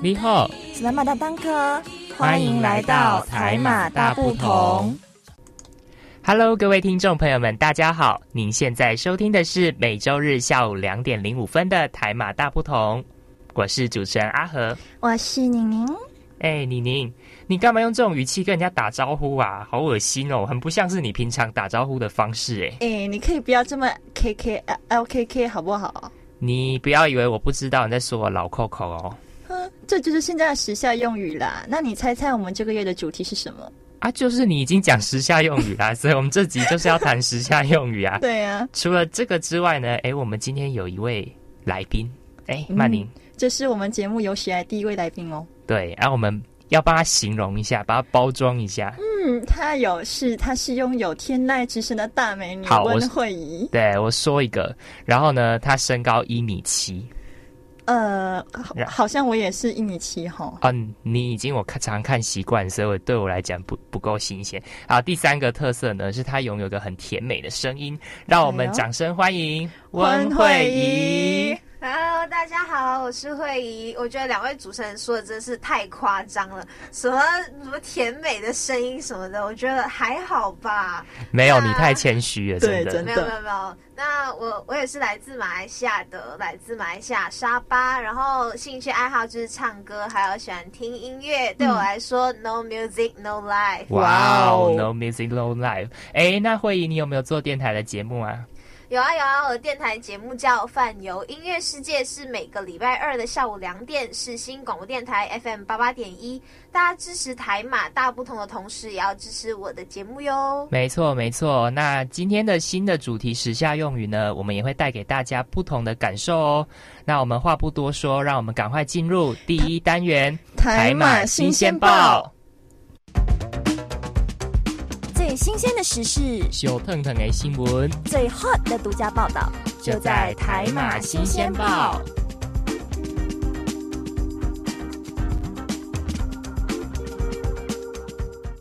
你好，斯拉马大当科，欢迎来到台马大不同。Hello，各位听众朋友们，大家好！您现在收听的是每周日下午两点零五分的台马大不同，我是主持人阿和，我是宁宁。哎，宁宁，你干嘛用这种语气跟人家打招呼啊？好恶心哦，很不像是你平常打招呼的方式哎。哎，你可以不要这么 K K L K K 好不好？你不要以为我不知道你在说我老 Coco 哦。哼，这就是现在的时下用语啦。那你猜猜我们这个月的主题是什么？啊，就是你已经讲时下用语啦，所以我们这集就是要谈时下用语啊。对啊。除了这个之外呢，哎，我们今天有一位来宾，哎，曼宁，这是我们节目有史以来第一位来宾哦。对，然后我们要帮他形容一下，把他包装一下。嗯，他有是，他是拥有天籁之声的大美女温慧仪。对，我说一个，然后呢，她身高一米七。呃，好像我也是一米七哈。嗯，你已经我看常看习惯，所以对我来讲不不够新鲜。好，第三个特色呢，是她拥有个很甜美的声音，让我们掌声欢迎温慧仪。Hello，大家好，我是慧怡。我觉得两位主持人说的真是太夸张了，什么什么甜美的声音什么的，我觉得还好吧。没有，你太谦虚了，真的。没有没有没有。那我我也是来自马来西亚的，来自马来西亚沙巴，然后兴趣爱好就是唱歌，还有喜欢听音乐。对我来说，No music, no life。哇哦，No music, no life。哎，那慧怡，你有没有做电台的节目啊？有啊有啊，我的电台节目叫《泛游音乐世界》，是每个礼拜二的下午两点，是新广播电台 FM 八八点一。大家支持台马大不同的同时，也要支持我的节目哟。没错没错，那今天的新的主题时下用语呢，我们也会带给大家不同的感受哦。那我们话不多说，让我们赶快进入第一单元——台马新鲜报。最新鲜的时事，小腾腾的新闻，最 hot 的独家报道，就在台马新鲜报。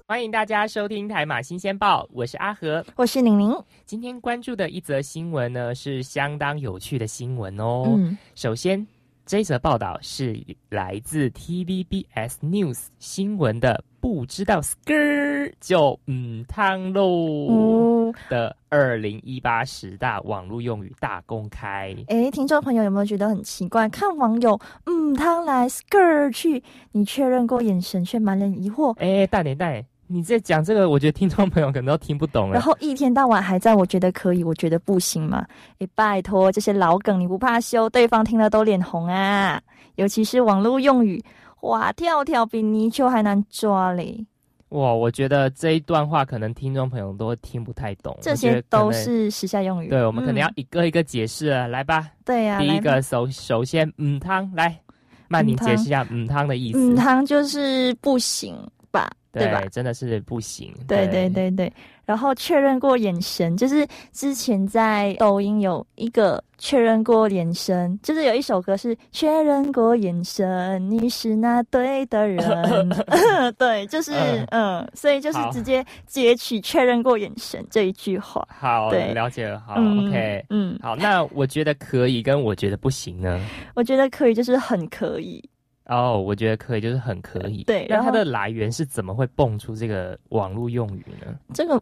欢迎大家收听台马新鲜报，我是阿和，我是宁宁。今天关注的一则新闻呢，是相当有趣的新闻哦。嗯，首先这则报道是来自 TVBS News 新闻的。不知道 skr 就嗯汤喽的二零一八十大网络用语大公开。哎，听众朋友有没有觉得很奇怪？看网友嗯汤来 skr 去，你确认过眼神却满脸疑惑。哎，大点大点，你在讲这个，我觉得听众朋友可能都听不懂然后一天到晚还在我觉得可以，我觉得不行嘛。哎，拜托，这些老梗你不怕羞？对方听了都脸红啊，尤其是网络用语。哇，跳跳比泥鳅还难抓嘞！哇，我觉得这一段话可能听众朋友都听不太懂。这些都是时下用语。对，我们可能要一个一个解释啊，来吧。对呀。第一个首首先，嗯汤来，曼宁解释一下嗯汤的意思。嗯汤就是不行吧？对吧？真的是不行。对对对对。然后确认过眼神，就是之前在抖音有一个确认过眼神，就是有一首歌是确认过眼神，你是那对的人。对，就是嗯，所以就是直接截取确认过眼神这一句话。好，对，了解了。好，OK，嗯，好，那我觉得可以，跟我觉得不行呢？我觉得可以，就是很可以。哦，我觉得可以，就是很可以。对，然后它的来源是怎么会蹦出这个网络用语呢？这个。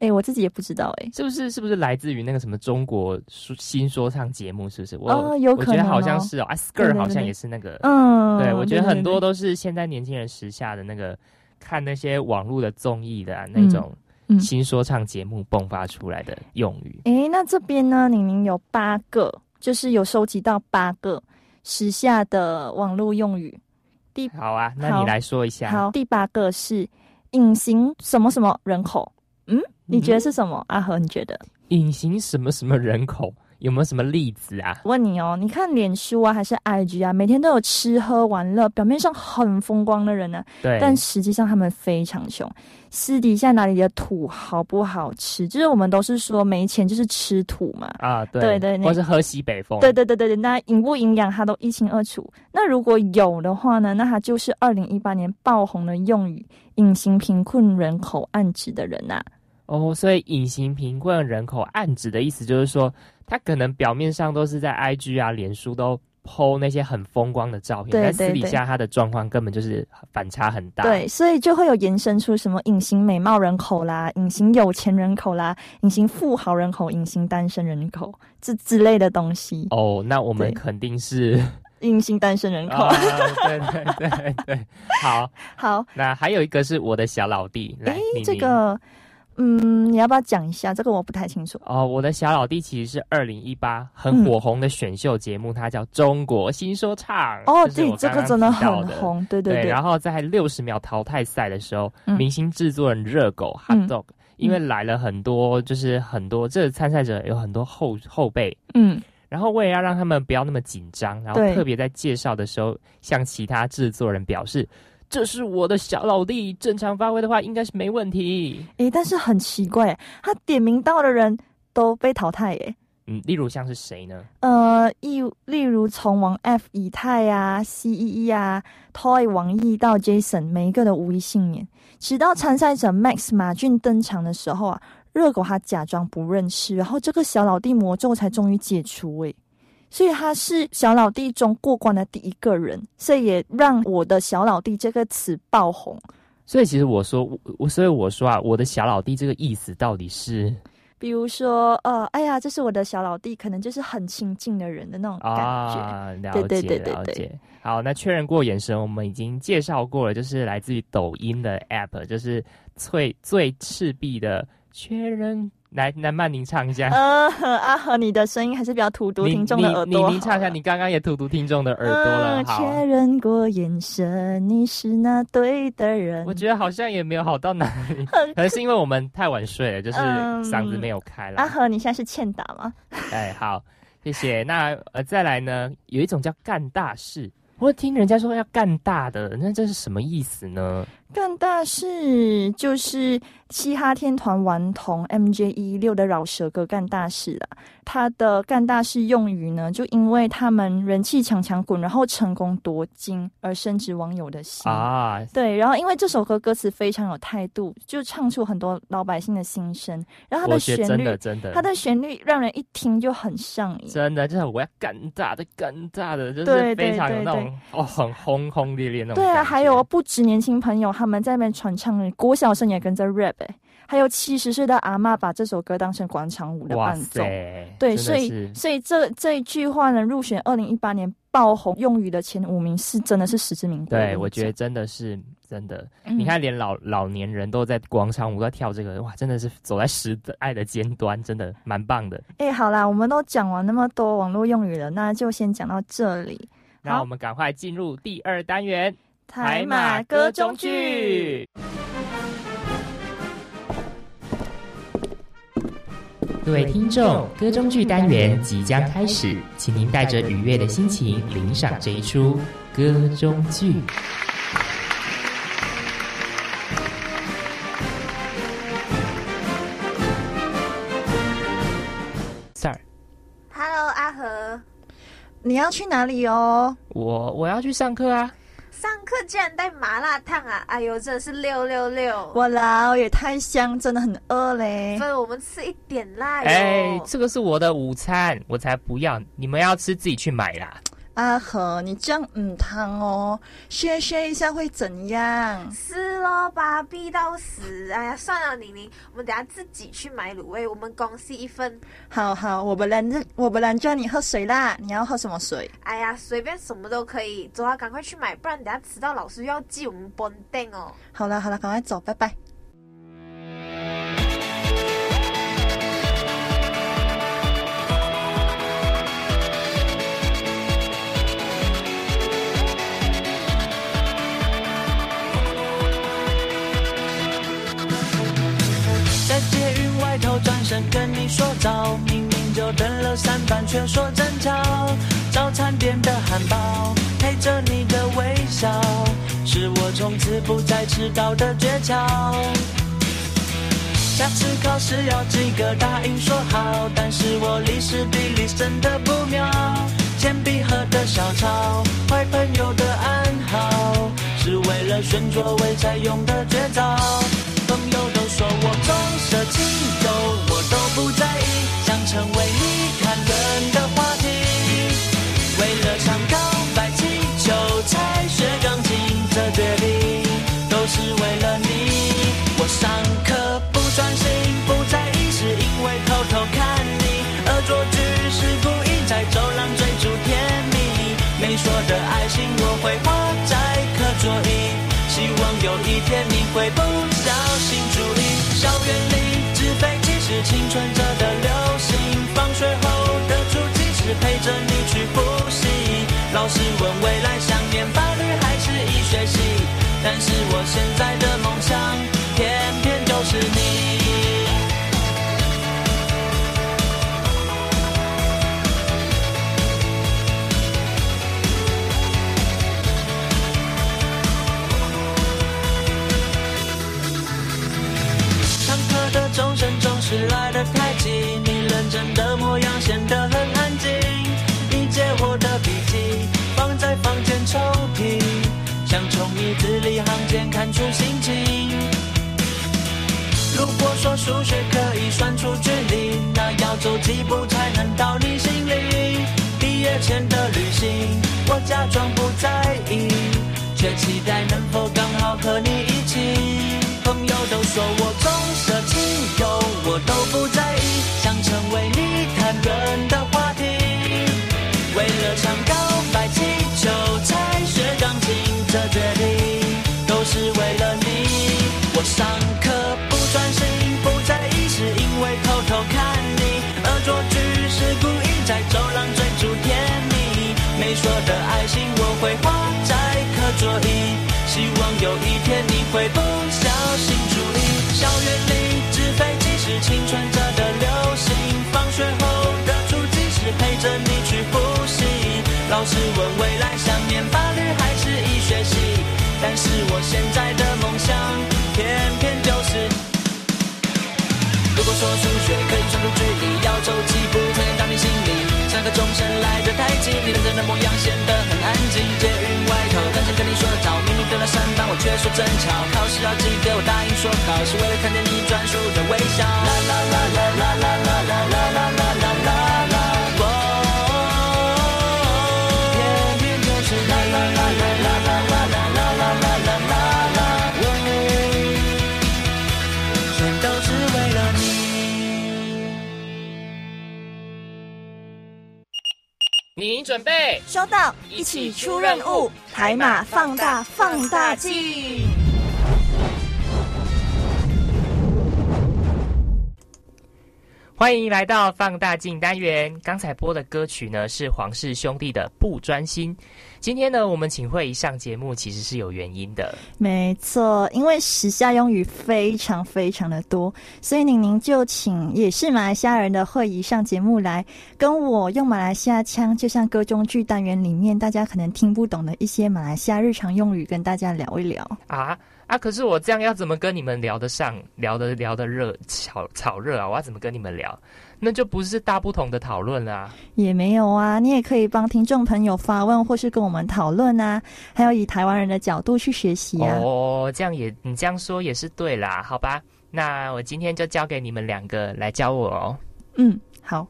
哎，我自己也不知道，哎，是不是是不是来自于那个什么中国新说唱节目？是不是？我有可能，我觉得好像是哦。Asker 好像也是那个，嗯，对，我觉得很多都是现在年轻人时下的那个看那些网络的综艺的那种新说唱节目迸发出来的用语。哎，那这边呢，宁宁有八个，就是有收集到八个时下的网络用语。第好啊，那你来说一下。好，第八个是隐形什么什么人口。嗯，你觉得是什么？阿和，你觉得隐形什么什么人口有没有什么例子啊？问你哦，你看脸书啊，还是 IG 啊，每天都有吃喝玩乐，表面上很风光的人呢，对，但实际上他们非常穷，私底下哪里的土好不好吃？就是我们都是说没钱就是吃土嘛，啊，对对对，或是喝西北风，对对对对对，那营不营养他都一清二楚。那如果有的话呢，那他就是二零一八年爆红的用语“隐形贫困人口”暗指的人呐。哦，所以隐形贫困人口暗指的意思就是说，他可能表面上都是在 IG 啊、脸书都剖那些很风光的照片，但私底下他的状况根本就是反差很大。对，所以就会有延伸出什么隐形美貌人口啦、隐形有钱人口啦、隐形富豪人口、隐形单身人口这之类的东西。哦，那我们肯定是 隐形单身人口。对对对对，好，好。那还有一个是我的小老弟，来，这个。嗯，你要不要讲一下这个？我不太清楚哦。我的小老弟其实是二零一八很火红的选秀节目，它叫《中国新说唱》。哦，对，这个真的很红，对对对。然后在六十秒淘汰赛的时候，明星制作人热狗 Hot Dog 因为来了很多，就是很多这参赛者有很多后后辈，嗯，然后为了要让他们不要那么紧张，然后特别在介绍的时候向其他制作人表示。这是我的小老弟，正常发挥的话应该是没问题。诶，但是很奇怪，他点名到的人都被淘汰耶。嗯，例如像是谁呢？呃，例例如从王 F 以太啊，C E E 啊，Toy 王毅到 Jason，每一个都无一幸免。直到参赛者 Max 马俊登场的时候啊，热狗他假装不认识，然后这个小老弟魔咒才终于解除。诶。所以他是小老弟中过关的第一个人，所以也让我的小老弟这个词爆红。所以其实我说我，所以我说啊，我的小老弟这个意思到底是，比如说呃，哎呀，这是我的小老弟，可能就是很亲近的人的那种感觉。啊了解，了解。好，那确认过眼神，我们已经介绍过了，就是来自于抖音的 app，就是最最赤壁的确认。来，来，曼宁唱一下。呃，阿 和，你的声音还是比较荼毒听众的耳朵。你你唱一下，你刚刚也荼毒听众的耳朵了。确认过眼神，你是那对的人。我觉得好像也没有好到哪里，可能是因为我们太晚睡了，就是嗓子没有开了。阿和，你现在是欠打吗？哎，好，谢谢。那呃，再来呢，有一种叫干大事。我听人家说要干大的，那这是什么意思呢？干大事就是嘻哈天团顽童 MJ 一六的饶舌歌干大事啊。他的干大事用语呢，就因为他们人气强强滚，然后成功夺金而深植网友的心啊。对，然后因为这首歌歌词非常有态度，就唱出很多老百姓的心声。然后他的旋律真的真的，它的旋律让人一听就很上瘾。真的就是我要干大的干大的，就是非常有那种哦很轰轰烈烈那种。对啊，还有不止年轻朋友。他们在那边传唱，郭小生也跟着 rap，哎，还有七十岁的阿妈把这首歌当成广场舞的伴奏，对，所以所以这这一句话呢，入选二零一八年爆红用语的前五名，是真的是实至名归。对，我觉得真的是真的，你看连老老年人都在广场舞在跳这个，哇，真的是走在时代的尖端，真的蛮棒的。哎，好啦，我们都讲完那么多网络用语了，那就先讲到这里。那我们赶快进入第二单元。台马歌中剧，各位听众，歌中剧单元即将开始，请您带着愉悦的心情领赏这一出歌中剧。Sir，Hello，阿和，你要去哪里哦？我我要去上课啊。上课竟然带麻辣烫啊！哎呦，真的是六六六！哇啦也太香，真的很饿嘞。所以我们吃一点辣哎，这个是我的午餐，我才不要！你们要吃自己去买啦。阿和，你这样唔烫哦，削削一下会怎样？是咯，把逼到死！哎呀，算了，玲玲，我们等下自己去买卤味，我们公司一份。好好，我不然我不然叫你喝水啦，你要喝什么水？哎呀，随便什么都可以，走啊，赶快去买，不然等下迟到老师又要记我们崩定哦。好了好了，赶快走，拜拜。头转身跟你说早，明明就等了三班，却说真巧。早餐店的汉堡陪着你的微笑，是我从此不再迟到的诀窍。下次考试要及格，答应说好，但是我历史地理真的不妙。铅笔盒的小抄，坏朋友的暗号，是为了选座位才用的绝招。朋友都说我重色轻友，成为你谈论的话题。为了唱告白气球，才学钢琴的决定，都是为了你。我上课不专心，不在意，是因为偷偷看你。恶作剧是故意在走廊追逐甜蜜，没说的爱情我会画在课桌椅。希望有一天你会不小心注意校园里。是青春者的流星放学后的足迹是陪着你去复习老师问未来想念伴侣还是已学习但是我现在行间看出心情。如果说数学可以算出距离，那要走几步才能到你心里？毕业前的旅行，我假装不在意，却期待能否刚好和你一起。朋友都说我重色轻友，我都不在意，想成为你谈论的话题。为了唱告希望有一天你会不小心注意。校园里纸飞机是青春着的流行，放学后的足迹是陪着你去复习。老师问未来想念法律还是医学系，但是我现在的梦想偏偏就是。如果说数学可以算出距离，要走几步才能能到你心里？上课钟声来得太急，你认真的模样显得很安静。借运外头，刚想跟你说早，明明得了三班，我却说真巧。考试要及格我答应说好，是为了看见你专属的微笑。啦啦啦啦啦啦啦啦啦啦啦啦。你准备收到，一起出任务，海马放大放大镜。欢迎来到放大镜单元。刚才播的歌曲呢是黄氏兄弟的《不专心》。今天呢，我们请慧仪上节目其实是有原因的。没错，因为时下用语非常非常的多，所以宁宁就请也是马来西亚人的慧仪上节目来，跟我用马来西亚腔，就像歌中剧单元里面大家可能听不懂的一些马来西亚日常用语，跟大家聊一聊。啊啊！可是我这样要怎么跟你们聊得上，聊得聊得热炒炒热啊？我要怎么跟你们聊？那就不是大不同的讨论啦、也没有啊，你也可以帮听众朋友发问，或是跟我们讨论啊，还有以台湾人的角度去学习啊。哦，这样也你这样说也是对啦，好吧？那我今天就交给你们两个来教我哦。嗯，好，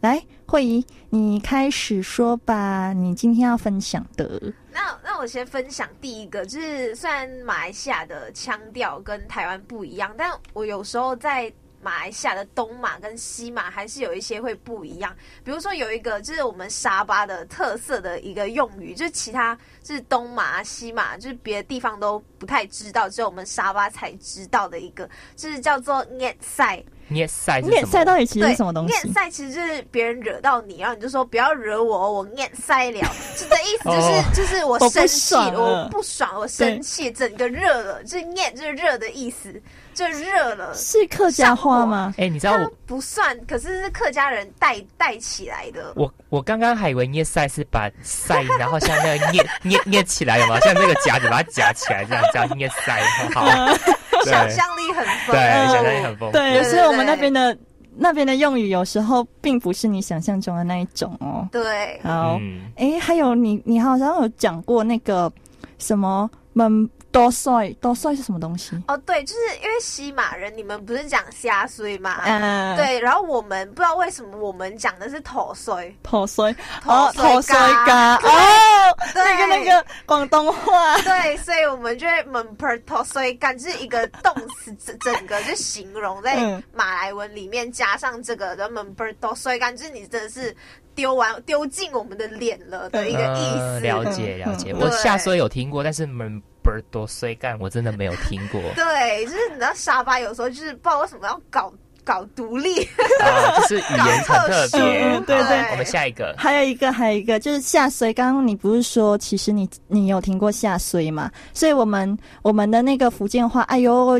来，慧仪，你开始说吧，你今天要分享的。那那我先分享第一个，就是虽然马来西亚的腔调跟台湾不一样，但我有时候在马来西亚的东马跟西马还是有一些会不一样。比如说有一个就是我们沙巴的特色的一个用语，就是其他就是东马、西马，就是别的地方都不太知道，只有我们沙巴才知道的一个，就是叫做 net 赛。念赛念？赛到底其实，是什么东西念？赛其实就是别人惹到你，然后你就说不要惹我，我念赛了。这的意思就是、就是我生气我不爽，我生气，整个热了。就是念就是热的意思，就热了。是客家话吗？哎、你知道我不算，可是是客家人带带起来的。我我刚刚还以为捏塞是把塞，然后像那个捏捏捏起来有吗？像这个夹子把它夹起来，这样叫捏赛。好，对想象力很丰对，富。想象力很丰富。对，对所以我们那边的那边的用语有时候并不是你想象中的那一种哦。对，好，嗯，哎、还有你，你好像有讲过那个什么门多帅多帅是什么东西？哦对，就是因为西马人，你们不是讲虾水吗？嗯，，对，然后我们不知道为什么我们讲的是头碎，头衰头哦，头水衰嘎嘎哦，对。那个那个广东话，对，所以我们就会门 per 头水干，就是一个动词，整整个就形容在嗯。马来文里面加上这个的门 per 头水干，就是你真的是丢完丢进我们的脸了的一个意呃思。了解了解。嗯。我下衰有听过，但是门不多衰干我真的没有听过。对，就是你知道沙巴有时候就是不知道为什么要搞搞独立，就是语言 很特别。对对，我们下一个，还有一个，还有一个就是下水。刚刚你不是说，其实你你有听过下水嘛？所以我们我们的那个福建话，哎呦。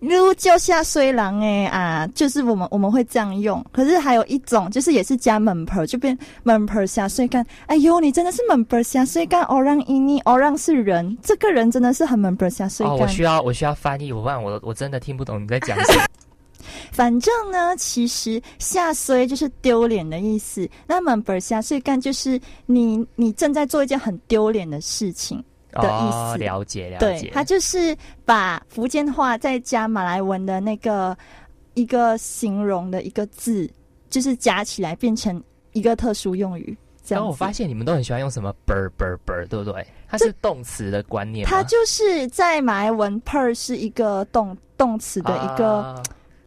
如救下衰狼哎啊，就是我们我们会这样用。可是还有一种，就是也是加门婆，就变门婆下水干。哎呦，你真的是门婆下水干。哦让伊尼，哦让是人，这个人真的是很门婆下水干。哦，我需要我需要翻译，我问我我真的听不懂你在讲什么。反正呢，其实下衰就是丢脸的意思。那门婆下水干就是你你正在做一件很丢脸的事情。的意思，了解了解。对，他就是把福建话再加马来文的那个一个形容的一个字，就是加起来变成一个特殊用语。然后我发现你们都很喜欢用什么 “ber ber ber”，对不对？它是动词的观念。它就是在马来文 “per” 是一个动动词的一个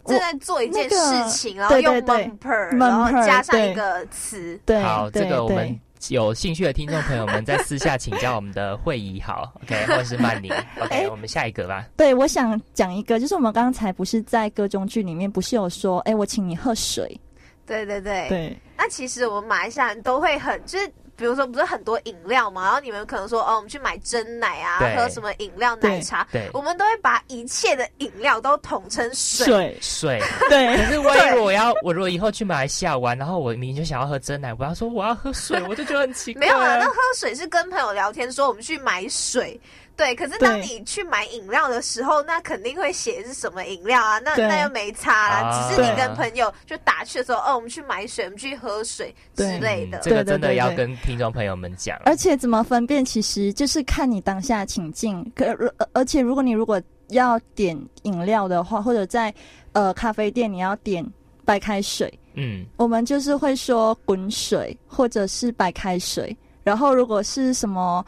正在做一件事情，然后用 “per”，然后加上一个词。对，好，这个我们。有兴趣的听众朋友们，在私下请教我们的会议好，OK，或者是曼宁，OK，我们下一个吧。对，我想讲一个，就是我们刚才不是在歌中剧里面不是有说，哎，我请你喝水。对对对对。那其实我们马来西亚人都会很就是。比如说，不是很多饮料嘛，然后你们可能说，哦，我们去买真奶啊，喝什么饮料奶茶，对，我们都会把一切的饮料都统称水水。对。可是万一我要，我如果以后去马来西亚玩，然后我明明就想要喝真奶，我要说我要喝水，我就觉得很奇怪。没有啊，那喝水是跟朋友聊天说我们去买水。对，可是当你去买饮料的时候，那肯定会写是什么饮料啊？那那又没差啦，只是你跟朋友就打趣的时候，哦，我们去买水，我们去喝水之类的。这个真的要跟听众朋友们讲。而且怎么分辨，其实就是看你当下情境。可而且如果你如果要点饮料的话，或者在呃咖啡店你要点白开水，嗯，我们就是会说滚水或者是白开水。然后如果是什么？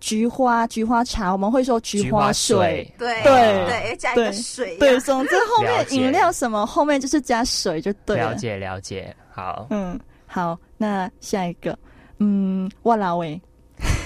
菊花菊花茶，我们会说菊花水，对对对，加一个水，对，总之后面饮料什么后面就是加水就对了。了解了解，好，嗯，好，那下一个，嗯，哇啦喂。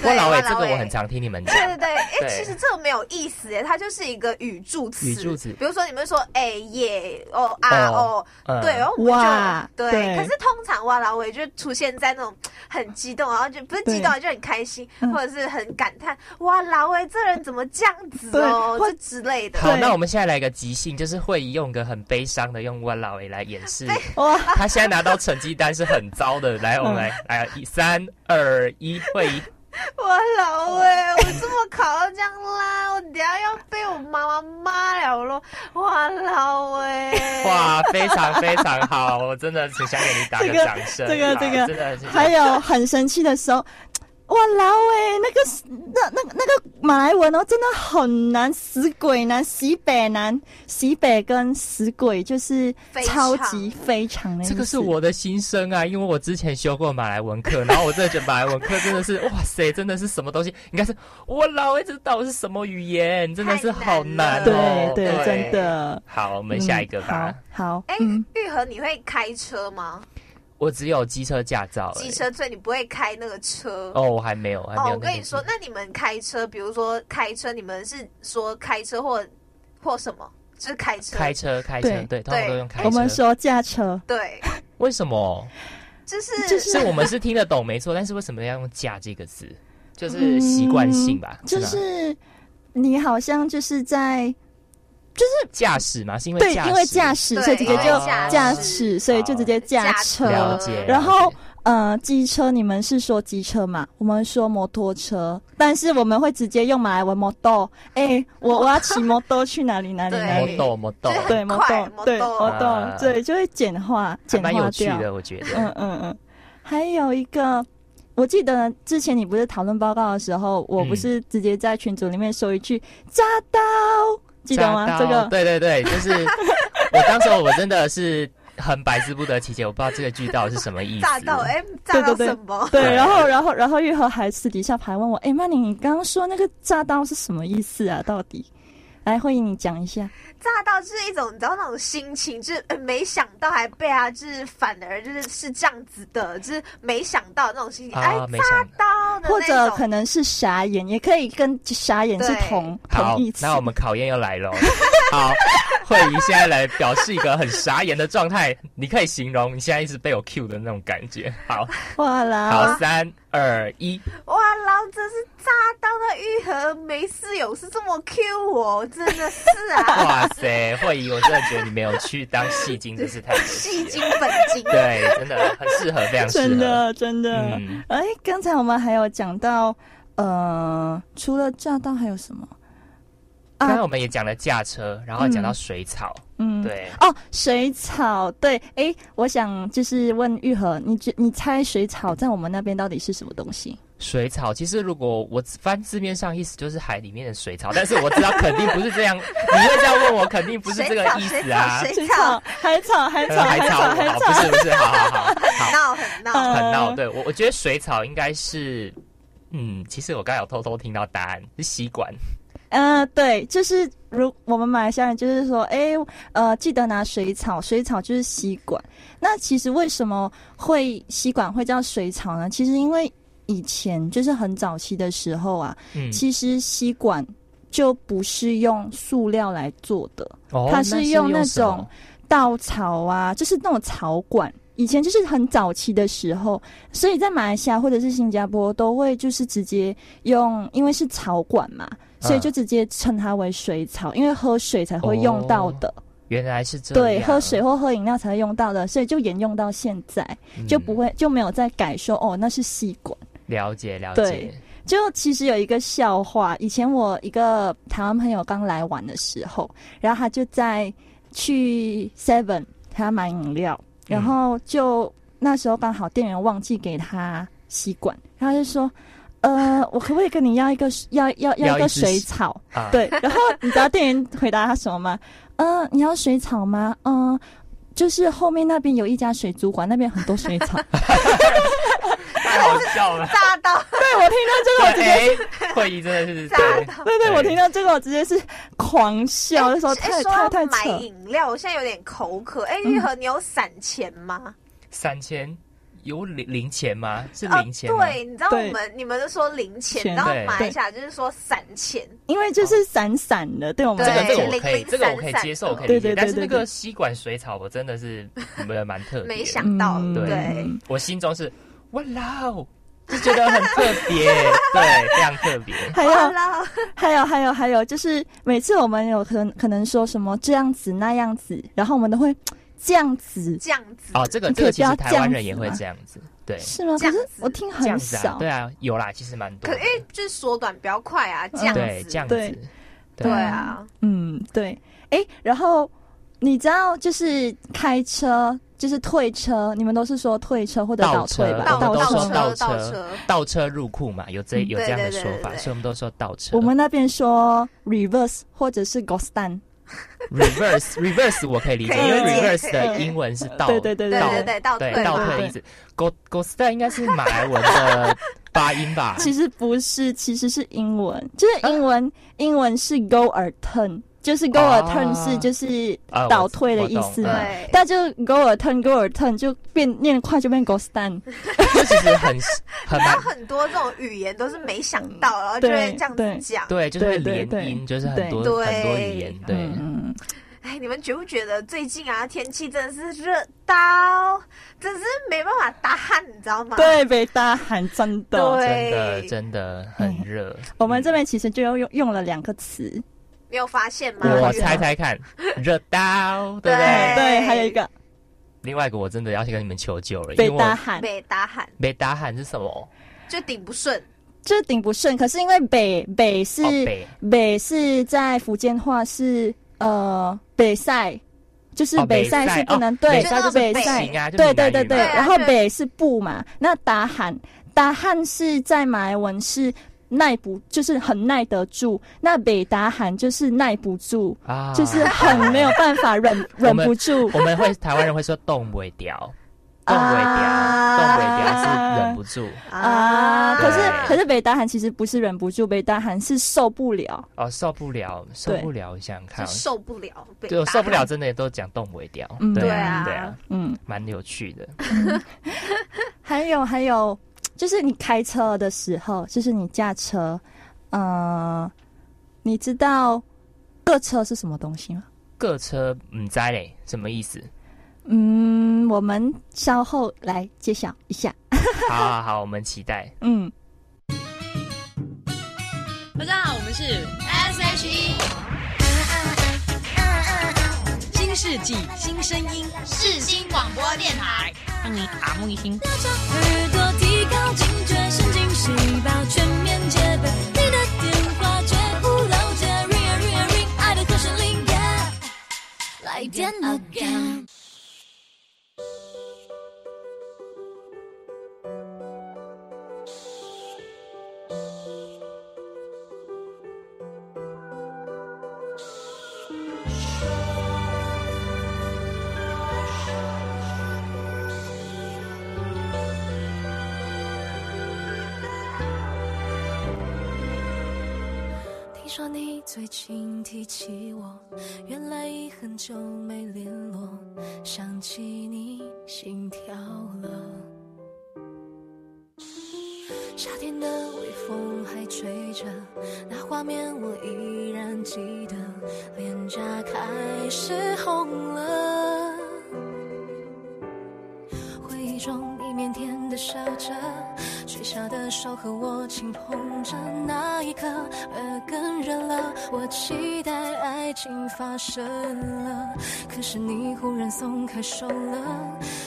我老伟，这个我很常听你们讲。对对对，哎，其实这个没有意思哎，它就是一个语助词。语助词，比如说你们说哎耶哦啊哦，对哦哇，对。可是通常哇老伟就出现在那种很激动，然后就不是激动，就很开心，或者是很感叹哇老伟这人怎么这样子哦，这之类的。好，那我们现在来个即兴，就是会议用个很悲伤的用哇老伟来演示。哇，他现在拿到成绩单是很糟的。来，我们来来，一三二一，会议。我老哎，我这么考到这样啦，我等下要被我妈妈骂了咯。哇老哎，哇非常非常好，我真的只想给你打个掌声。这个这个真的还有很生气的时候。哇老哎，那个那那那个马来文哦，真的很难，死鬼难，西北难，西北跟死鬼就是超级非常的。这个是我的心声啊，因为我之前修过马来文课，然后我真的觉得马来文课真的是哇塞，真的是什么东西？应该是我老哎，知道是什么语言，真的是好难哦。对对，真的。好，我们下一个吧。好，哎，玉和，你会开车吗？我只有机车驾照，机车所以你不会开那个车哦，我还没有，还没有。我跟你说，那你们开车，比如说开车，你们是说开车或或什么？就是开车，开车，开车，对，通常都用开车。我们说驾车，对，为什么？就是就是我们是听得懂，没错，但是为什么要用“驾”这个字？就是习惯性吧，就是你好像就是在。就是驾驶嘛，是因为对，因为驾驶，所以直接就驾驶，所以就直接驾车。然后，呃，机车，你们是说机车嘛？我们说摩托车，但是我们会直接用马来文摩托。哎，我我要骑摩托去哪里哪里 哪里？摩托摩托，对摩托，对摩托，对，就会简化简化掉。的，我觉得。嗯嗯嗯。还有一个，我记得之前你不是讨论报告的时候，我不是直接在群组里面说一句“炸刀”。记得吗？这个对对对，就是 我当时我真的是很百思不得其解，我不知道这个剧到底是什么意思。炸到哎，炸到什么？对，然后然后然后玉和还私底下还问我，哎，曼宁，你刚刚说那个炸到是什么意思啊？到底？来，欢迎你讲一下。炸到就是一种你知道那种心情，就是没想到还被他就是反而就是是这样子的，就是没想到那种心情，哎，炸到。的或者可能是傻眼，也可以跟傻眼是同同义词。那我们考验又来了，好，慧仪现在来表示一个很傻眼的状态，你可以形容你现在一直被我 Q 的那种感觉。好，哇啦，好，三二一，哇，老子是炸到的愈合，没事有事这么 Q 我，真的是啊，哇。塞，慧怡，我真的觉得你没有去当戏精，真是太戏精本精。对，真的很适合，非常适合，真的真的。哎，刚才我们还有讲到，呃，除了炸到还有什么？刚刚我们也讲了驾车，然后讲到水草。嗯，对。哦，水草，对。哎，我想就是问玉和，你觉你猜水草在我们那边到底是什么东西？水草其实，如果我翻字面上意思就是海里面的水草，但是我知道肯定不是这样。你会这样问我，肯定不是这个意思啊！水草、海草、海草、海草、海草，不是不是，好好好，很闹很闹 很闹。对我，我觉得水草应该是，嗯，其实我刚有偷偷听到答案是吸管。嗯，对，就是如我们马来西亚人就是说，哎，呃，记得拿水草，水草就是吸管。那其实为什么会吸管会叫水草呢？其实因为。以前就是很早期的时候啊，其实吸管就不是用塑料来做的，它是用那种稻草啊，就是那种草管。以前就是很早期的时候，所以在马来西亚或者是新加坡都会就是直接用，因为是草管嘛，所以就直接称它为水草，因为喝水才会用到的。原来是这样，对，喝水或喝饮料才会用到的，所以就沿用到现在，就不会就没有再改说哦，那是吸管。了解了解，对，就其实有一个笑话。以前我一个台湾朋友刚来玩的时候，然后他就在去 Seven 他买饮料，然后就那时候刚好店员忘记给他吸管，然后就说：“呃，我可不可以跟你要一个 要要要一个水草？”对，然后你知道店员回答他什么吗？嗯，你要水草吗？嗯，就是后面那边有一家水族馆，那边很多水草。太好笑了，炸到！对我听到这个，我直接会议真的是炸到。对对，我听到这个，我直接是狂笑，就说太太太买饮料，我现在有点口渴。哎，玉和，你有散钱吗？散钱有零零钱吗？是零钱对，你知道我们你们都说零钱，然后马来西亚就是说散钱，因为就是散散的。对我们这个这个我可以，这个我可以接受，可以理解。但是那个吸管水草，我真的是蛮蛮特别，没想到。对，我心中是。哇哦，就觉得很特别，对，非常特别。还有，还有，还有，还有，就是每次我们有可能可能说什么这样子那样子，然后我们都会这样子这样子。哦，这个这个其实台湾人也会这样子，对，是吗？可是我听很少，对啊，有啦，其实蛮多。可因为就是缩短比较快啊，这样子，这样子，对啊，嗯，对。哎，然后你知道，就是开车。就是退车，你们都是说退车或者倒退吧？倒车，倒车，倒车入库嘛，有这有这样的说法，所以我们都说倒车。我们那边说 reverse 或者是 go stand。Reverse reverse 我可以理解，因为 reverse 的英文是倒，对对对对对对倒退倒退的意思。go go stand 应该是马来文的发音吧？其实不是，其实是英文，就是英文英文是 go or turn。就是 go or turn 是就是倒退的意思嘛，但就 go or turn go or turn 就变念快就变 go stand，就其实很 很有很多这种语言都是没想到，然后就会这样子讲，对，就是连音，就是很多很多语言，对，嗯，哎，你们觉不觉得最近啊天气真的是热到，真是没办法大汗，你知道吗？对，被大汗真的，真的真的很热。我们这边其实就要用用了两个词。没有发现吗？我猜猜看，热刀对不对？对，还有一个，另外一个我真的要去跟你们求救了。被打喊，被打喊，被打喊是什么？就顶不顺，就顶不顺。可是因为北北是北是在福建话是呃北塞，就是北塞是不能对，就北塞，对对对对。然后北是不嘛？那打喊打喊是在马来文是。耐不就是很耐得住，那北达喊就是耐不住，就是很没有办法忍 忍不住。我们会台湾人会说动不掉，动尾调，动尾调是忍不住。啊。可是可是北大喊其实不是忍不住，北大喊是受不了。哦，受不了，受不了，想想看，受不了，对，受不了，真的都讲动尾调，对啊，对啊，嗯，蛮有趣的。还 有还有，就是你开车的时候，就是你驾车，嗯，你知道各车是什么东西吗？各车唔知嘞，什么意思？嗯，我们稍后来揭晓一下。好，好，好，我们期待。嗯，大家好，我们是 S H E，新世纪新声音，世新广播电台，让你耳目一心。耳朵提高警觉，神经细胞全面戒备，你的电话绝不漏接，Ring ring ring，爱的和声铃，Yeah，来电 again。提起我，原来已很久没联络，想起你心跳了。夏天的微风还吹着，那画面我依然记得，脸颊开始红了。腼腆的笑着。垂下的手和我轻碰着，那一刻耳根热了，我期待爱情发生了。可是你忽然松开手了，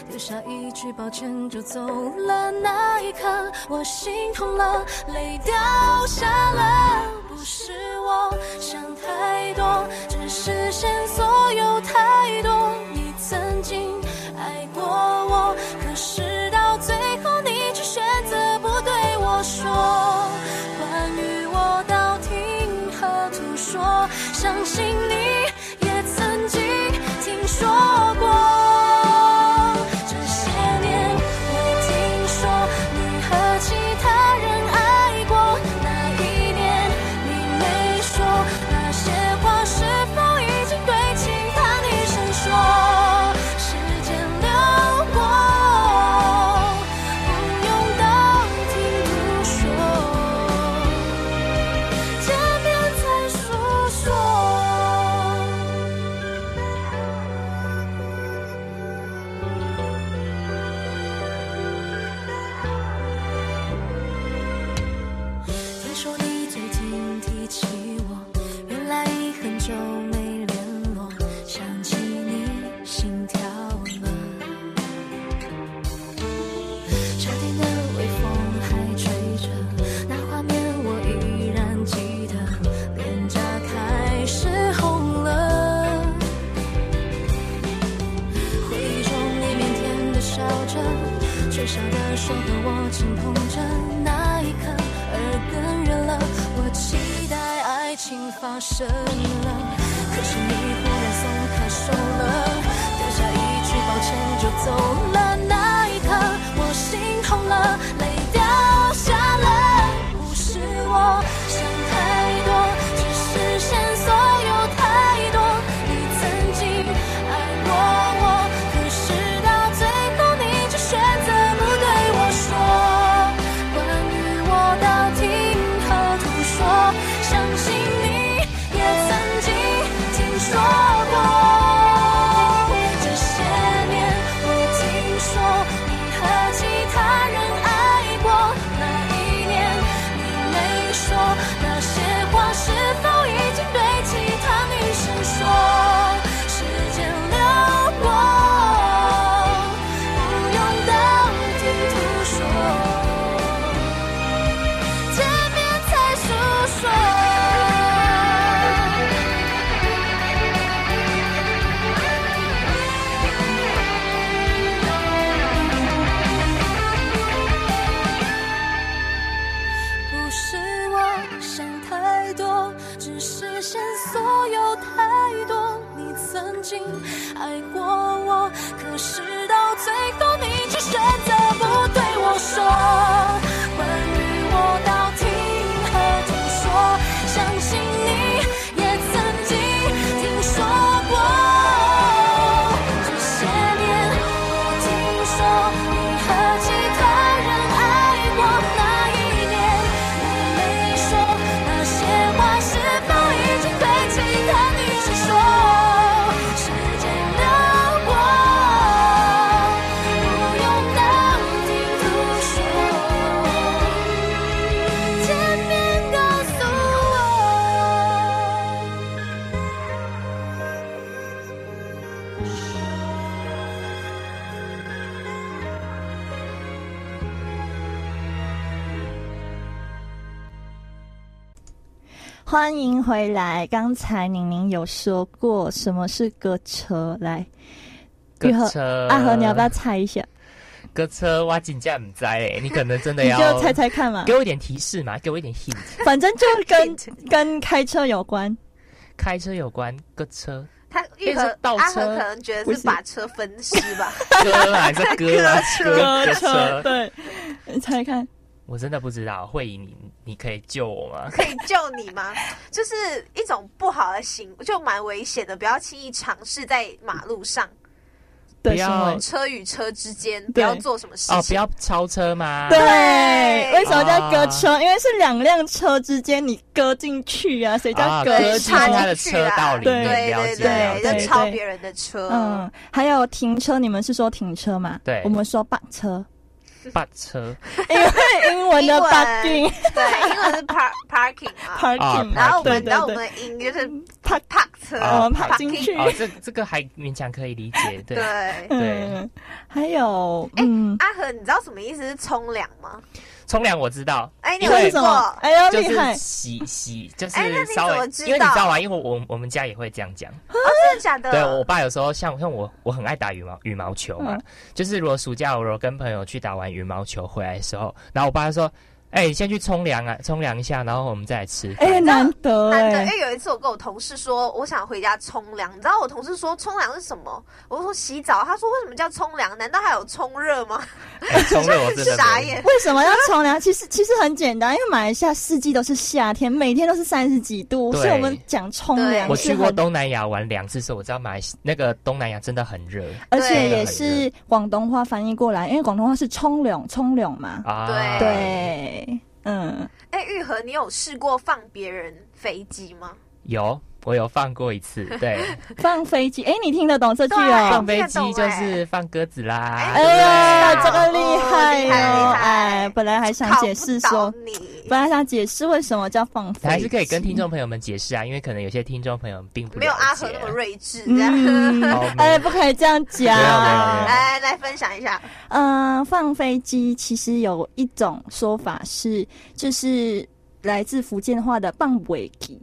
留下一句抱歉就走了。那一刻我心痛了，泪掉下了。不是我想太多，只是线索有太多。欢迎回来。刚才宁宁有说过什么是歌车，来，歌车。阿和，你要不要猜一下？歌车哇，金价唔在诶，你可能真的要就猜猜看嘛，给我一点提示嘛，给我一点 hint。反正就跟 跟开车有关，开车有关，歌车。他玉和倒车可能觉得是把车分尸吧，歌还是歌车？割车对，你猜看。我真的不知道，慧仪，你你可以救我吗？可以救你吗？就是一种不好的行，就蛮危险的，不要轻易尝试在马路上。不要车与车之间不要做什么事情哦，不要超车吗？对，为什么叫割车？因为是两辆车之间你割进去啊，谁叫割插进去啊道里面？对对对，要超别人的车。嗯，还有停车，你们是说停车吗？对，我们说绑车。把车，因为英文的 parking，对，英文是 park parking 啊，parking，然后我们然后我们的音就是 park park 车，我们跑进去，哦，这这个还勉强可以理解，对。对，还有，哎，阿和，你知道什么意思是冲凉吗？冲凉我知道，哎，你为什么？哎呦，就是！洗洗就是稍微，因为你知道吗？因为我我们家也会这样讲。哦，真的假的？对我爸有时候像像我，我很爱打羽毛羽毛球嘛。就是如果暑假我如果跟朋友去打完羽毛球回来的时候，然后我爸说。哎，先去冲凉啊，冲凉一下，然后我们再来吃。哎，难得，难得。因为有一次我跟我同事说，我想回家冲凉，你知道我同事说冲凉是什么？我说洗澡。他说为什么叫冲凉？难道还有冲热吗？冲热我真的 傻眼。为什么要冲凉？其实其实很简单，因为马来西亚四季都是夏天，每天都是三十几度，所以我们讲冲凉。我去过东南亚玩两次，所以我知道马来西那个东南亚真的很热，而且也是广东话翻译过来，因为广东话是冲凉，冲凉嘛。啊，对。嗯，哎，玉和，你有试过放别人飞机吗？有。我有放过一次，对，放飞机，哎，你听得懂这句哦？放飞机就是放鸽子啦。哎呀，这个厉害哦！哎，本来还想解释说，本来想解释为什么叫放飞，还是可以跟听众朋友们解释啊，因为可能有些听众朋友并不没有阿和那么睿智。哎，不可以这样讲。来来分享一下，嗯，放飞机其实有一种说法是，就是来自福建话的棒尾机。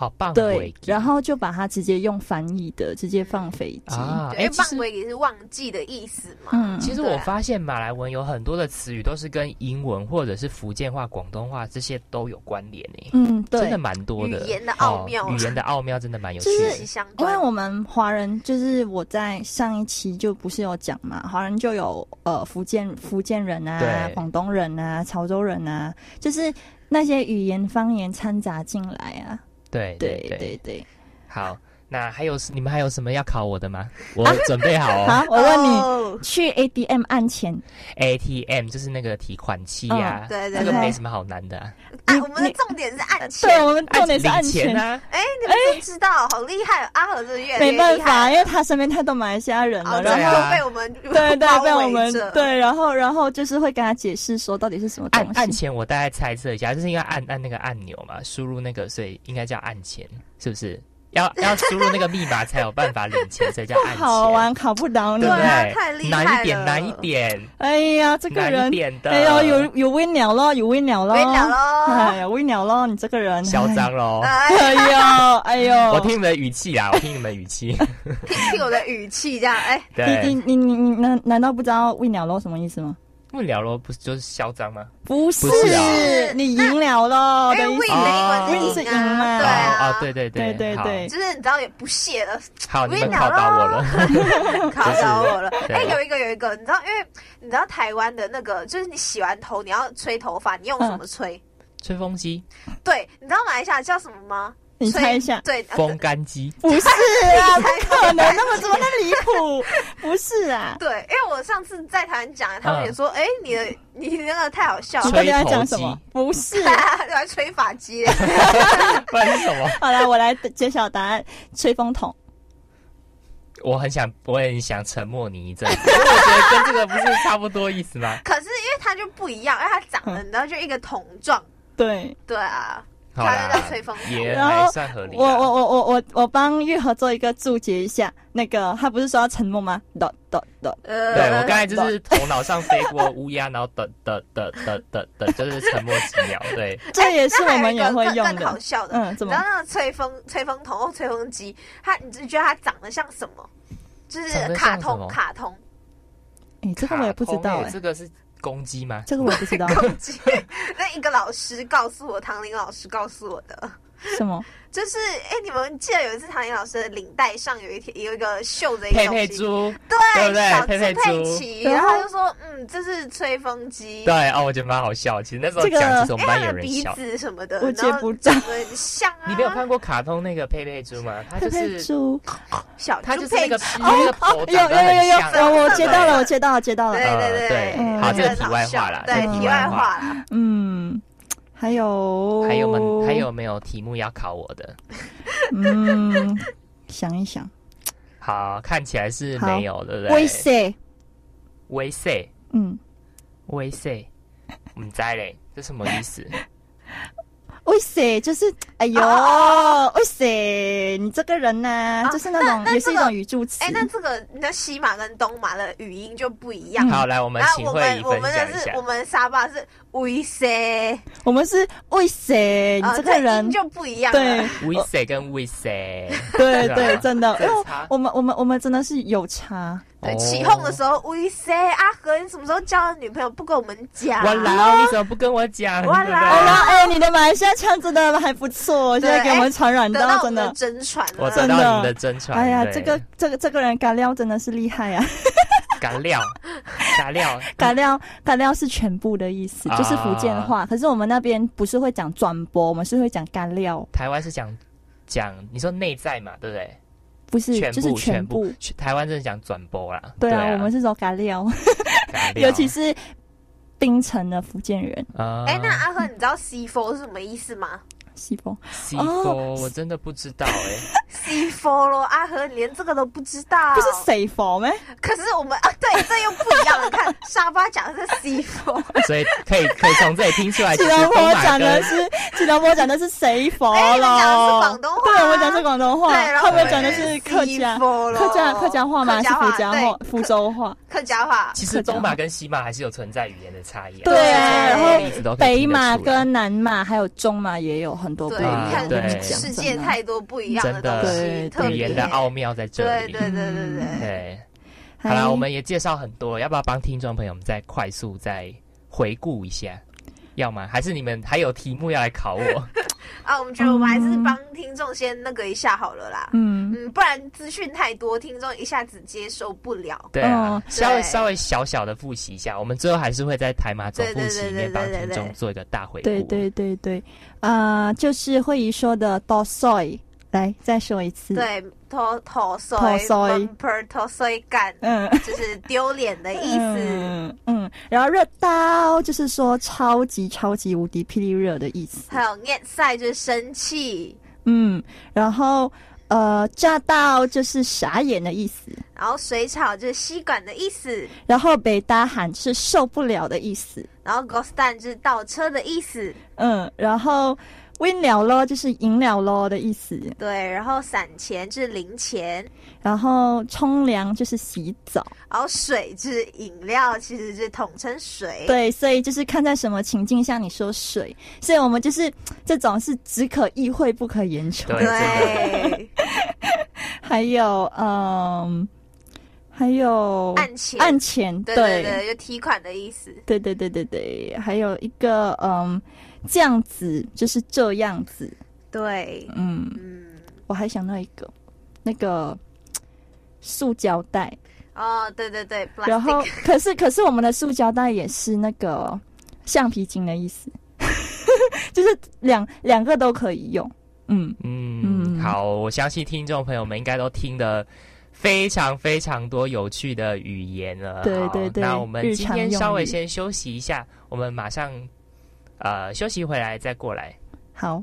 好棒！对，然后就把它直接用翻译的，直接放飞机。啊，哎，放鬼也是忘记的意思嘛。嗯，其实我发现马来文有很多的词语都是跟英文或者是福建话、广东话这些都有关联诶。嗯，对，真的蛮多的。语言的奥妙，语言的奥妙真的蛮有趣。的。因为我们华人，就是我在上一期就不是有讲嘛，华人就有呃福建福建人啊、广东人啊、潮州人啊，就是那些语言方言掺杂进来啊。对对对对，好，那还有你们还有什么要考我的吗？我准备好哦。好，我问你，去 ATM 按钱，ATM 就是那个提款机呀，对对，这个没什么好难的。啊，我们的重点是按钱，对，我们重点是按钱啊。哎，你们都知道，好厉害，阿和这越没办法，因为他身边太多马来西亚人了，然后被我们 对对被我们对，然后然后就是会跟他解释说到底是什么东西。按钱，我大概猜测一下，就是因为按按那个按钮嘛，输入那个，所以应该叫按钱，是不是？要要输入那个密码才有办法领钱，所以叫。好玩，考不倒你，对不对？太厉害了，难一点，难一点。哎呀，这个人，哎呀，有有微鸟咯，有微鸟咯，微鸟咯，哎呀，微鸟咯，你这个人嚣张咯。哎呦，哎呦，我听你们的语气啊，我听你们的语气，听我的语气这样，哎，你你你你你难难道不知道微鸟咯什么意思吗？不了咯，不是就是嚣张吗？不是，你赢了咯。因为 win 是赢嘛，对啊，对对对对对对，就是你知道也不屑了。好，你们考到我了，考到我了。哎，有一个有一个，你知道，因为你知道台湾的那个，就是你洗完头你要吹头发，你用什么吹？吹风机。对，你知道马来西亚叫什么吗？你猜一下，对，风干机 不是啊，不可能，那么怎么那离谱？不是啊，对，因为我上次在台湾讲，他们也说，哎，你的你那个太好笑了。吹讲什么？不是，来吹发机。不然是什么？好了，我来揭晓答案，吹风筒。我很想，我也很想沉默你一阵，我觉得跟这个不是差不多意思吗？可是因为它就不一样，因为它长得，然后就一个桶状。对对啊。它就在吹风头。也还算合理。我我我我我我帮玉和做一个注解一下，那个他不是说要沉默吗？的的的，对我刚才就是头脑上飞过乌鸦，然后的的的的的的，就是沉默几秒。对，这也是我们也会用的。好笑的，嗯，怎么？然后那个吹风吹风筒或吹风机，它你觉得它长得像什么？就是卡通卡通。哎，这个我也不知道哎，这个是。公鸡吗？这个我不知道。公鸡，那一个老师告诉我，唐林老师告诉我的。什么？就是哎，你们记得有一次唐林老师的领带上有一条有一个绣着佩佩猪，对对？小佩佩猪，然后就说嗯，这是吹风机。对哦，我觉得蛮好笑。其实那时候讲，其实我们班有人笑。鼻子什么的，我接不到。很像啊。你没有看过卡通那个佩佩猪吗？它就是猪，小它就是那个那个头有有有有有，我接到了，我接到了，接到了。对对对，好，这个题外话了，对题外话了，嗯。还有还有没还有没有题目要考我的？嗯，想一想。好，看起来是没有，对不对？威塞，威塞，嗯，威塞，唔知嘞，这什么意思？喂塞，就是哎呦，喂塞，你这个人呢，就是那种也是一种语助词。哎，那这个那西马跟东马的语音就不一样。好，来我们请会我们的是我们沙巴是喂塞，我们是喂塞，你这个人就不一样。对，喂塞跟喂塞，对对，真的，因为我们我们我们真的是有差。对，起哄的时候，喂塞，阿和，你什么时候交了女朋友不跟我们讲？我来，你怎么不跟我讲？我来，哎，你的马来西亚腔真的还不错，现在给我们传染到真的真传，我得到你的真传。哎呀，这个这个这个人干料真的是厉害呀！干料，干料，干料，干料是全部的意思，就是福建话。可是我们那边不是会讲转播，我们是会讲干料。台湾是讲讲，你说内在嘛，对不对？不是，就是全部。台湾是讲转播啦。对啊，我们是说咖料，尤其是槟城的福建人。哎，那阿和，你知道 C four 是什么意思吗？西风，西风，我真的不知道哎。西风咯，阿和连这个都不知道，不是西风咩？可是我们啊，对，这又不一样了。看沙发讲的是西风，所以可以可以从这里听出来。吉隆坡讲的是吉隆坡讲的是西风咯，讲的是广东话。对，我们讲是广东话，他们讲的是客家客家客家话吗？是福家话、福州话、客家话。其实东马跟西马还是有存在语言的差异。对啊，然后北马跟南马还有中马也有很多。对，你看世界太多不一样的东西，语言的奥妙在这里。对对对对对。对，好了，我们也介绍很多，要不要帮听众朋友们再快速再回顾一下？要吗？还是你们还有题目要来考我？啊，我们觉得我们还是帮听众先那个一下好了啦。嗯嗯，不然资讯太多，听众一下子接受不了。对啊，稍微稍微小小的复习一下，我们最后还是会在台马总复习里面帮听众做一个大回顾。对对对对，啊，就是会议说的 d o s o y 来再说一次。对。拖拖衰，拖拖衰干，嗯，就是丢脸的意思。嗯嗯，然后热刀就是说超级超级无敌霹雳热的意思。还有念赛就是生气。嗯，然后呃，炸到就是傻眼的意思。然后水草就是吸管的意思。然后北大喊是受不了的意思。然后 ghost 蛋就是倒车的意思。嗯，然后。win 了咯，就是赢了咯的意思。对，然后散钱就是零钱，然后冲凉就是洗澡，然后水就是饮料，其实是统称水。对，所以就是看在什么情境下你说水，所以我们就是这种是只可意会不可言传。对，还有嗯，还有按钱，按钱，对对。对，就提款的意思。对对对对对，还有一个嗯。这样子就是这样子，对，嗯。嗯，我还想到一个，那个塑胶袋，哦，对对对，然后可是可是我们的塑胶袋也是那个橡皮筋的意思，就是两两个都可以用，嗯。嗯，好，我相信听众朋友们应该都听得非常非常多有趣的语言了，对对对，那我们今天稍微先休息一下，我们马上。呃，休息回来再过来。好。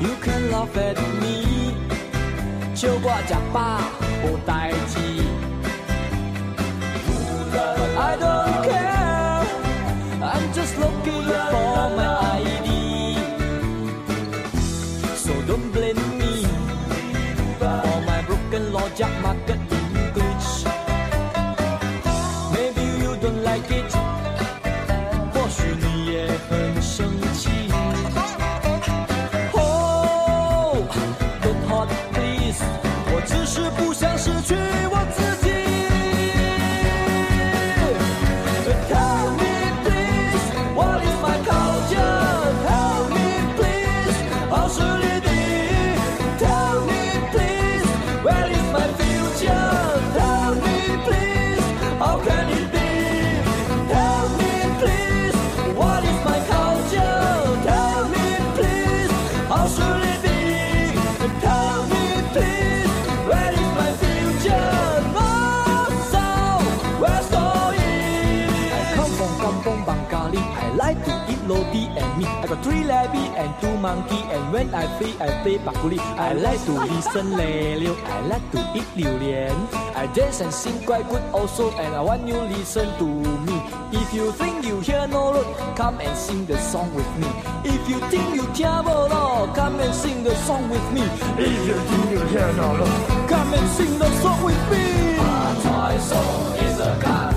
You can laugh at me，笑我食饱 I got three lady and two monkey, and when I play, I play pakuli. I like to listen Leo, I like to eat liu. I dance and sing quite good also, and I want you listen to me. If you think you hear no road, come and sing the song with me. If you think you hear no come and sing the song with me. If you think you hear no road, come and sing the song with me. Ah, a toy song is a car.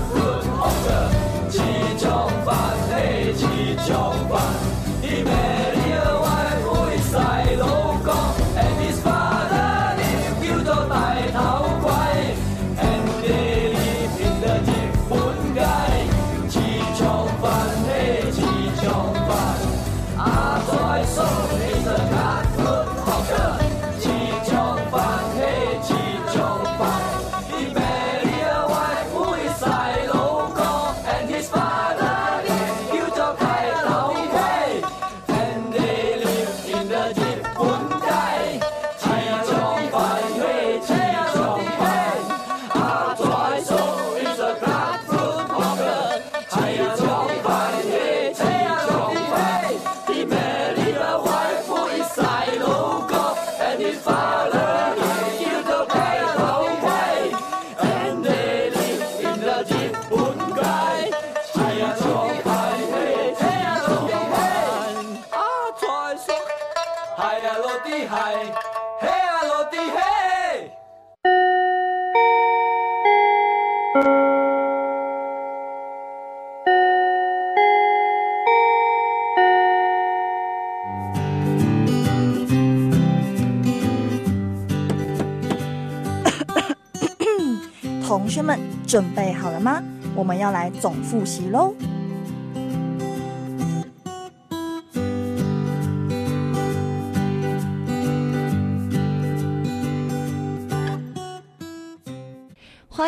我们要来总复习喽。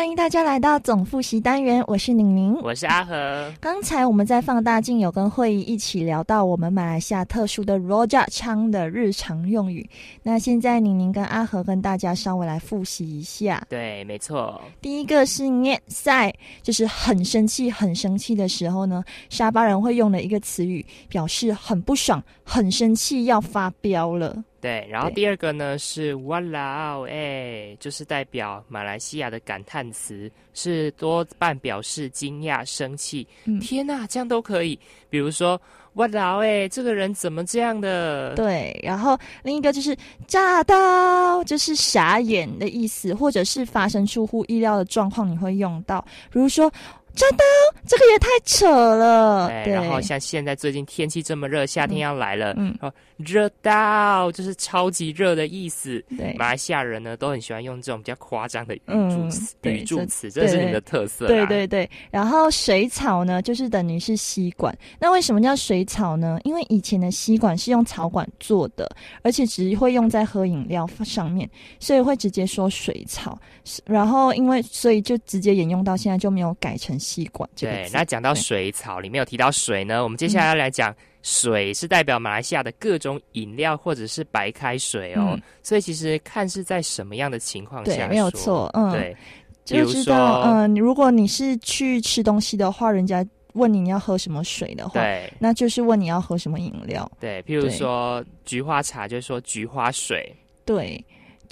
欢迎大家来到总复习单元，我是宁宁，我是阿和。刚才我们在放大镜有跟会议一起聊到我们马来西亚特殊的 Roja 腔的日常用语，那现在宁宁跟阿和跟大家稍微来复习一下。对，没错。第一个是念赛，就是很生气、很生气的时候呢，沙巴人会用的一个词语，表示很不爽、很生气要发飙了。对，然后第二个呢是哇啦哦，哎，就是代表马来西亚的感叹词，是多半表示惊讶、生气。嗯天哪，这样都可以。比如说我老哎，这个人怎么这样的？对，然后另一个就是炸到，就是傻眼的意思，或者是发生出乎意料的状况，你会用到，比如说。真的，这个也太扯了。对，然后像现在最近天气这么热，夏天要来了，嗯，热到就是超级热的意思。对，马来西亚人呢都很喜欢用这种比较夸张的语助词，语助词，这是你的特色。对对对。然后水草呢，就是等于是吸管。那为什么叫水草呢？因为以前的吸管是用草管做的，而且只会用在喝饮料上面，所以会直接说水草。然后因为所以就直接沿用到现在，就没有改成。吸管对，那讲到水草里面有提到水呢，我们接下来要来讲水是代表马来西亚的各种饮料或者是白开水哦，所以其实看是在什么样的情况下，没有错，嗯，对，就知道，嗯，如果你是去吃东西的话，人家问你你要喝什么水的话，对，那就是问你要喝什么饮料，对，譬如说菊花茶，就是说菊花水，对。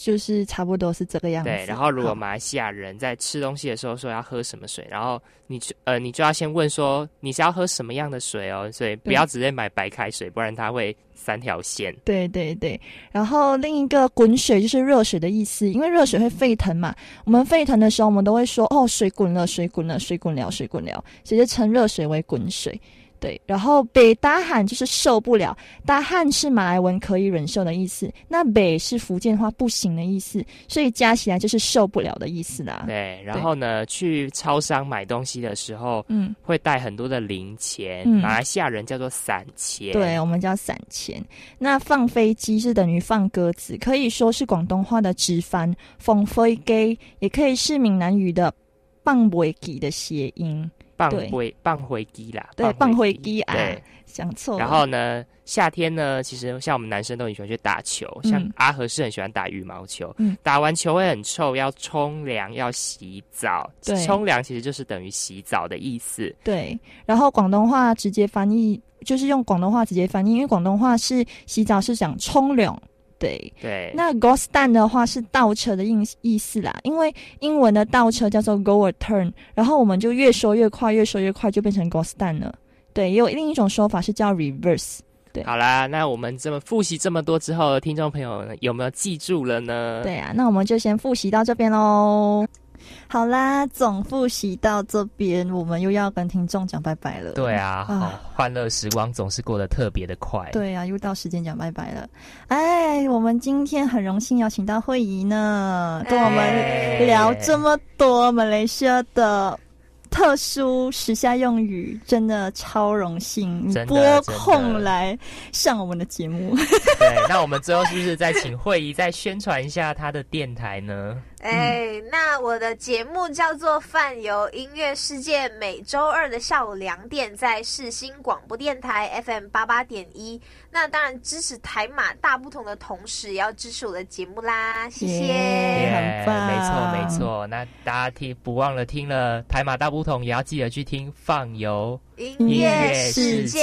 就是差不多是这个样子。对，然后如果马来西亚人在吃东西的时候说要喝什么水，然后你呃你就要先问说你是要喝什么样的水哦，所以不要直接买白开水，不然它会三条线。对对对，然后另一个滚水就是热水的意思，因为热水会沸腾嘛，我们沸腾的时候我们都会说哦水滚了，水滚了，水滚了，水滚了，直接称热水为滚水。对，然后北大喊就是受不了，大汉是马来文可以忍受的意思，那北是福建话不行的意思，所以加起来就是受不了的意思啦。对，然后呢，去超商买东西的时候，嗯，会带很多的零钱，马来西亚人叫做散钱，对我们叫散钱。那放飞机是等于放鸽子，可以说是广东话的直翻，放飞机也可以是闽南语的放飞机的谐音。放回棒回机啦，对，棒回机啊，对，想错。然后呢，夏天呢，其实像我们男生都很喜欢去打球，像阿和是很喜欢打羽毛球，嗯，打完球会很臭，要冲凉，要洗澡。对，冲凉其实就是等于洗澡的意思。对，然后广东话直接翻译就是用广东话直接翻译，因为广东话是洗澡是讲冲凉。对对，那 go stand 的话是倒车的意意思啦，因为英文的倒车叫做 go a turn，然后我们就越说越快，越说越快就变成 go stand 了。对，也有另一种说法是叫 reverse。对，好啦，那我们这么复习这么多之后，听众朋友有没有记住了呢？对啊，那我们就先复习到这边喽。好啦，总复习到这边，我们又要跟听众讲拜拜了。对啊，欢乐时光总是过得特别的快。对啊，又到时间讲拜拜了。哎，我们今天很荣幸邀请到慧仪呢，跟我们聊这么多马来西亚的。特殊时下用语，真的超荣幸，拨空来上我们的节目。对，那我们最后是不是再请慧仪再宣传一下她的电台呢？哎，那我的节目叫做《泛游音乐世界》，每周二的下午两点在世新广播电台 FM 八八点一。那当然支持台马大不同的同时，也要支持我的节目啦，谢谢，很棒，没错没错。那大家听不忘了听了台马大不同，也要记得去听放游。音乐世界，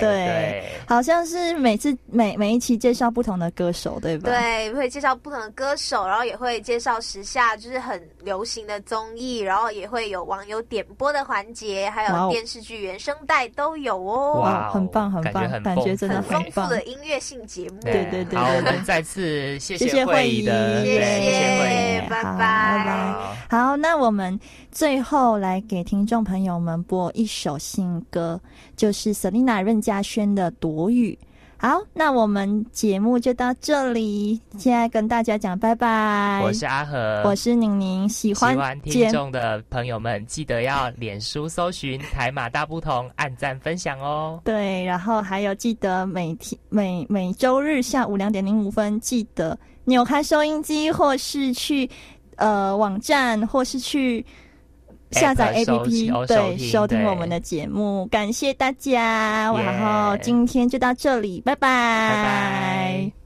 对，好像是每次每每一期介绍不同的歌手，对吧？对，会介绍不同的歌手，然后也会介绍时下就是很流行的综艺，然后也会有网友点播的环节，还有电视剧原声带都有哦。哇，很棒，很棒，感觉真的很丰富的音乐性节目。对对对，好，我们再次谢谢会议的，谢谢，拜拜，拜拜。好，那我们最后来给听众朋友们播一首。新歌就是 Selina 任嘉轩的《躲雨》。好，那我们节目就到这里，现在跟大家讲拜拜。我是阿和，我是宁宁。喜欢喜欢听众的朋友们，记得要脸书搜寻台马大不同，按赞分享哦。对，然后还有记得每天每每周日下午两点零五分，记得扭开收音机，或是去呃网站，或是去。下载 APP，对，收听我们的节目，感谢大家。然后今天就到这里，拜拜，拜拜。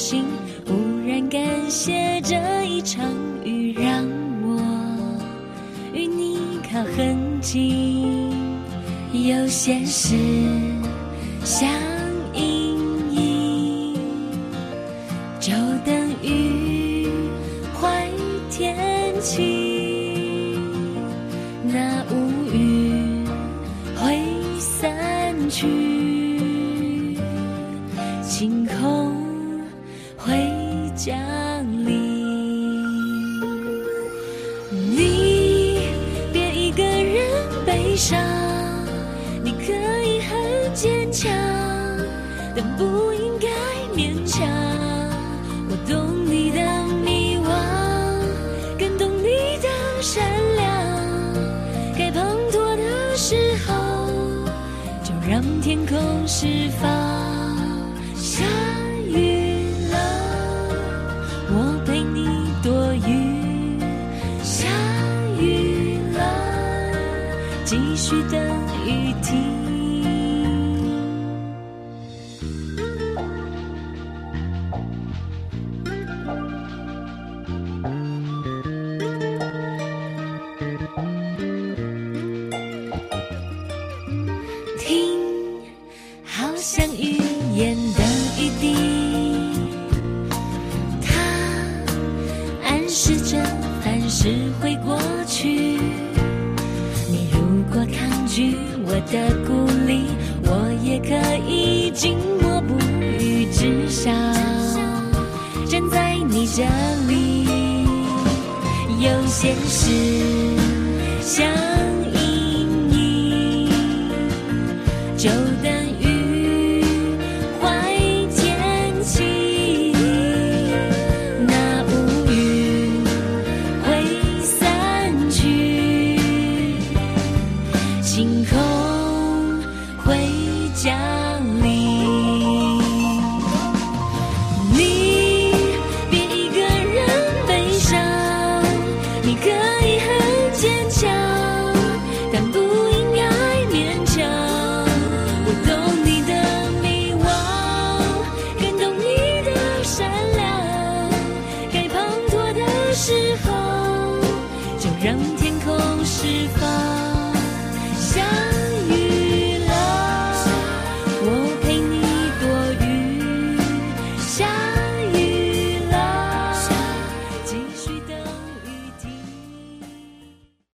心。